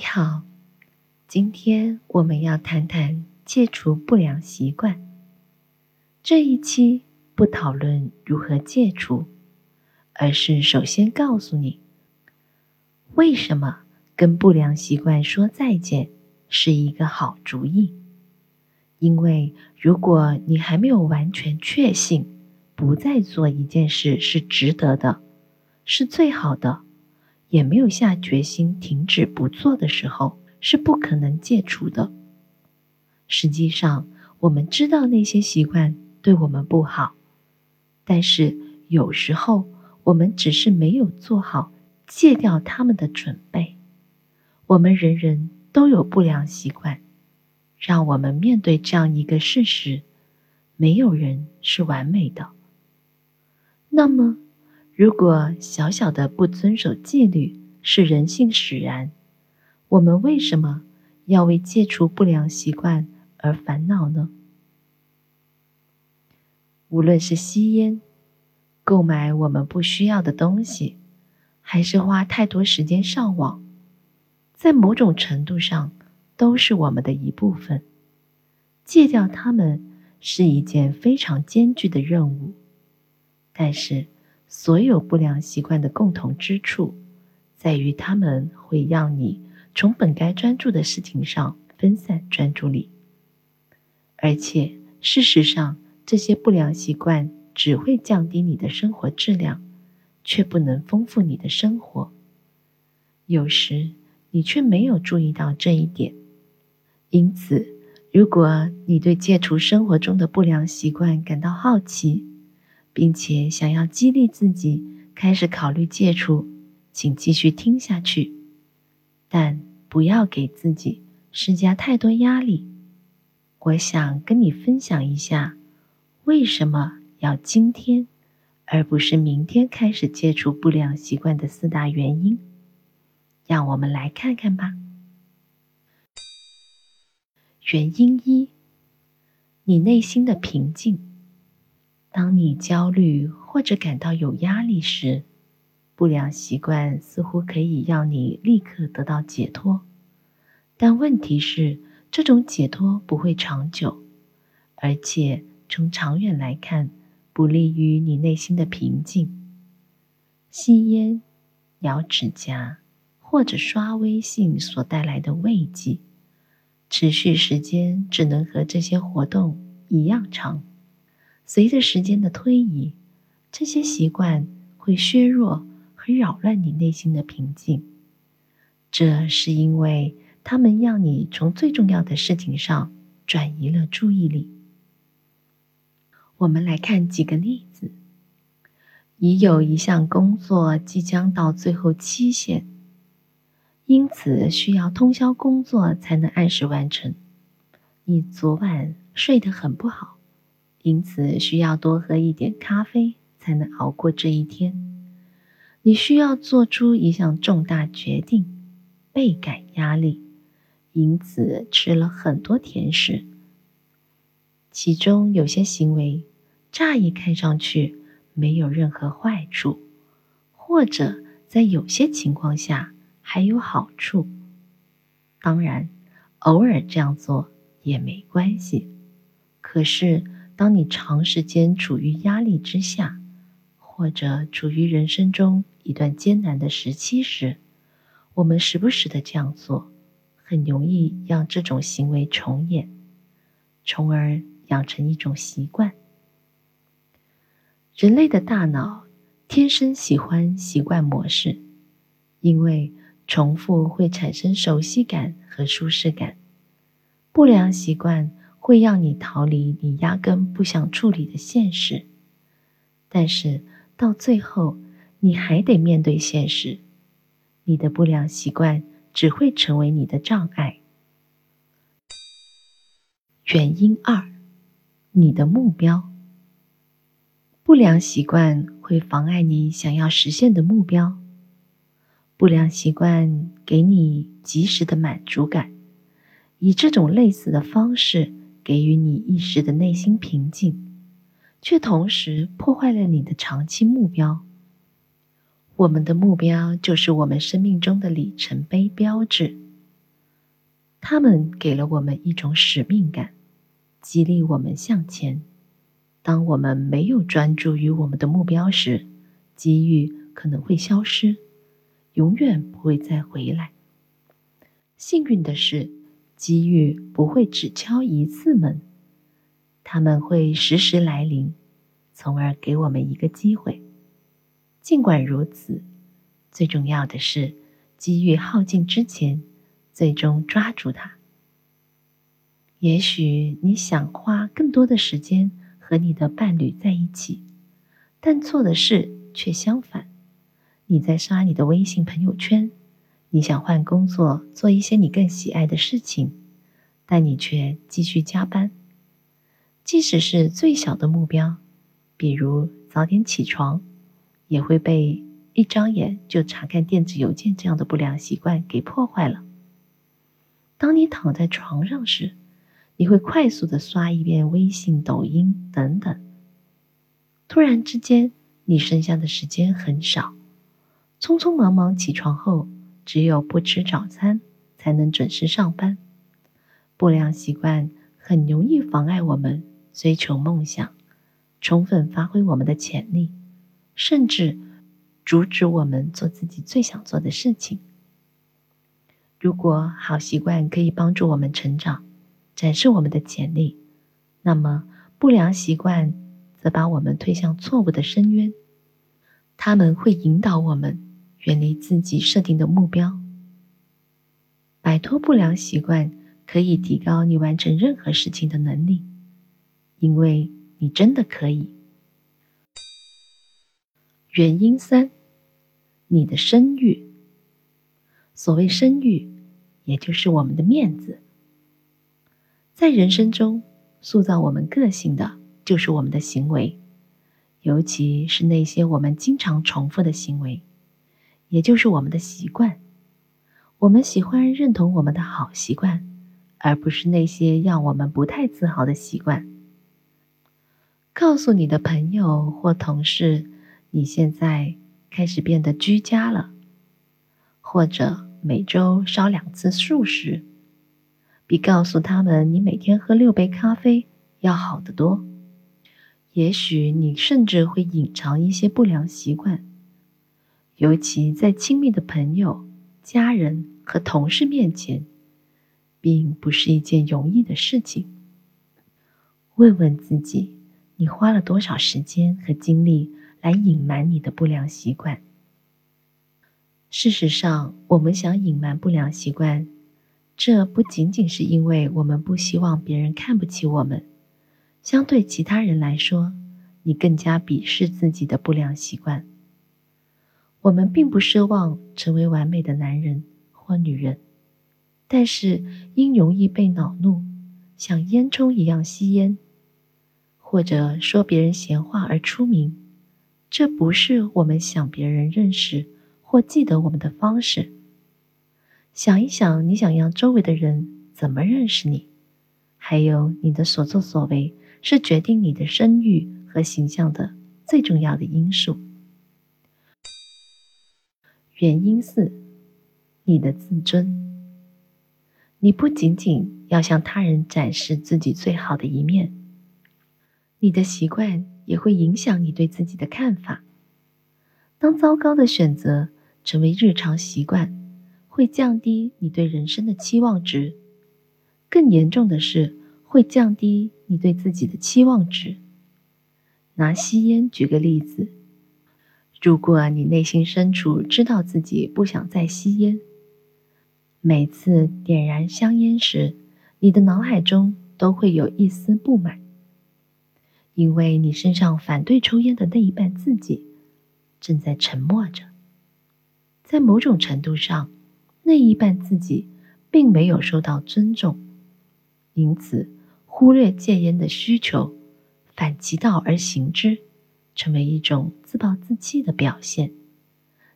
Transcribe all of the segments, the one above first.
你好，今天我们要谈谈戒除不良习惯。这一期不讨论如何戒除，而是首先告诉你，为什么跟不良习惯说再见是一个好主意。因为如果你还没有完全确信不再做一件事是值得的，是最好的。也没有下决心停止不做的时候，是不可能戒除的。实际上，我们知道那些习惯对我们不好，但是有时候我们只是没有做好戒掉他们的准备。我们人人都有不良习惯，让我们面对这样一个事实：没有人是完美的。那么，如果小小的不遵守纪律是人性使然，我们为什么要为戒除不良习惯而烦恼呢？无论是吸烟、购买我们不需要的东西，还是花太多时间上网，在某种程度上都是我们的一部分。戒掉它们是一件非常艰巨的任务，但是。所有不良习惯的共同之处，在于它们会让你从本该专注的事情上分散专注力，而且事实上，这些不良习惯只会降低你的生活质量，却不能丰富你的生活。有时你却没有注意到这一点。因此，如果你对戒除生活中的不良习惯感到好奇，并且想要激励自己开始考虑戒除，请继续听下去，但不要给自己施加太多压力。我想跟你分享一下，为什么要今天而不是明天开始戒除不良习惯的四大原因。让我们来看看吧。原因一：你内心的平静。当你焦虑或者感到有压力时，不良习惯似乎可以让你立刻得到解脱。但问题是，这种解脱不会长久，而且从长远来看，不利于你内心的平静。吸烟、咬指甲或者刷微信所带来的慰藉，持续时间只能和这些活动一样长。随着时间的推移，这些习惯会削弱和扰乱你内心的平静。这是因为他们让你从最重要的事情上转移了注意力。我们来看几个例子：已有一项工作即将到最后期限，因此需要通宵工作才能按时完成。你昨晚睡得很不好。因此，需要多喝一点咖啡才能熬过这一天。你需要做出一项重大决定，倍感压力，因此吃了很多甜食。其中有些行为，乍一看上去没有任何坏处，或者在有些情况下还有好处。当然，偶尔这样做也没关系。可是。当你长时间处于压力之下，或者处于人生中一段艰难的时期时，我们时不时的这样做，很容易让这种行为重演，从而养成一种习惯。人类的大脑天生喜欢习惯模式，因为重复会产生熟悉感和舒适感，不良习惯。会让你逃离你压根不想处理的现实，但是到最后你还得面对现实，你的不良习惯只会成为你的障碍。原因二，你的目标。不良习惯会妨碍你想要实现的目标。不良习惯给你及时的满足感，以这种类似的方式。给予你一时的内心平静，却同时破坏了你的长期目标。我们的目标就是我们生命中的里程碑标志，他们给了我们一种使命感，激励我们向前。当我们没有专注于我们的目标时，机遇可能会消失，永远不会再回来。幸运的是，机遇不会只敲一次门，他们会时时来临，从而给我们一个机会。尽管如此，最重要的是，机遇耗尽之前，最终抓住它。也许你想花更多的时间和你的伴侣在一起，但做的事却相反。你在刷你的微信朋友圈，你想换工作，做一些你更喜爱的事情，但你却继续加班。即使是最小的目标，比如早点起床。也会被一张眼就查看电子邮件这样的不良习惯给破坏了。当你躺在床上时，你会快速的刷一遍微信、抖音等等。突然之间，你剩下的时间很少，匆匆忙忙起床后，只有不吃早餐才能准时上班。不良习惯很容易妨碍我们追求梦想，充分发挥我们的潜力。甚至阻止我们做自己最想做的事情。如果好习惯可以帮助我们成长，展示我们的潜力，那么不良习惯则把我们推向错误的深渊。他们会引导我们远离自己设定的目标。摆脱不良习惯可以提高你完成任何事情的能力，因为你真的可以。原因三，你的声誉。所谓声誉，也就是我们的面子。在人生中，塑造我们个性的就是我们的行为，尤其是那些我们经常重复的行为，也就是我们的习惯。我们喜欢认同我们的好习惯，而不是那些让我们不太自豪的习惯。告诉你的朋友或同事。你现在开始变得居家了，或者每周烧两次素食，比告诉他们你每天喝六杯咖啡要好得多。也许你甚至会隐藏一些不良习惯，尤其在亲密的朋友、家人和同事面前，并不是一件容易的事情。问问自己，你花了多少时间和精力？来隐瞒你的不良习惯。事实上，我们想隐瞒不良习惯，这不仅仅是因为我们不希望别人看不起我们。相对其他人来说，你更加鄙视自己的不良习惯。我们并不奢望成为完美的男人或女人，但是因容易被恼怒，像烟囱一样吸烟，或者说别人闲话而出名。这不是我们想别人认识或记得我们的方式。想一想，你想让周围的人怎么认识你，还有你的所作所为是决定你的声誉和形象的最重要的因素。原因四，你的自尊。你不仅仅要向他人展示自己最好的一面，你的习惯。也会影响你对自己的看法。当糟糕的选择成为日常习惯，会降低你对人生的期望值。更严重的是，会降低你对自己的期望值。拿吸烟举个例子，如果你内心深处知道自己不想再吸烟，每次点燃香烟时，你的脑海中都会有一丝不满。因为你身上反对抽烟的那一半自己，正在沉默着。在某种程度上，那一半自己并没有受到尊重，因此忽略戒烟的需求，反其道而行之，成为一种自暴自弃的表现，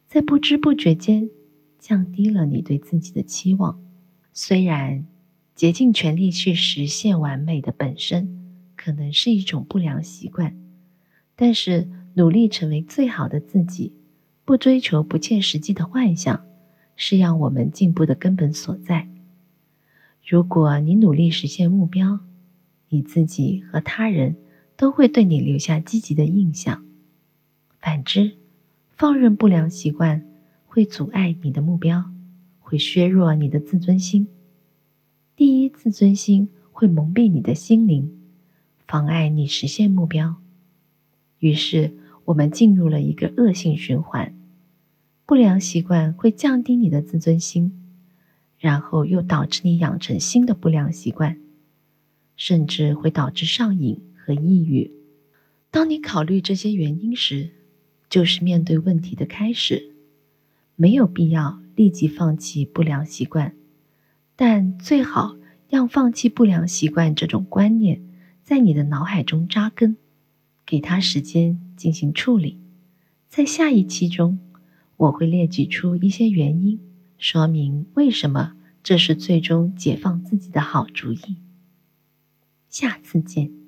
在不知不觉间降低了你对自己的期望。虽然竭尽全力去实现完美的本身。可能是一种不良习惯，但是努力成为最好的自己，不追求不切实际的幻想，是让我们进步的根本所在。如果你努力实现目标，你自己和他人都会对你留下积极的印象。反之，放任不良习惯会阻碍你的目标，会削弱你的自尊心。第一，自尊心会蒙蔽你的心灵，妨碍你实现目标。于是，我们进入了一个恶性循环：不良习惯会降低你的自尊心。然后又导致你养成新的不良习惯，甚至会导致上瘾和抑郁。当你考虑这些原因时，就是面对问题的开始。没有必要立即放弃不良习惯，但最好让放弃不良习惯这种观念在你的脑海中扎根，给他时间进行处理。在下一期中，我会列举出一些原因。说明为什么这是最终解放自己的好主意。下次见。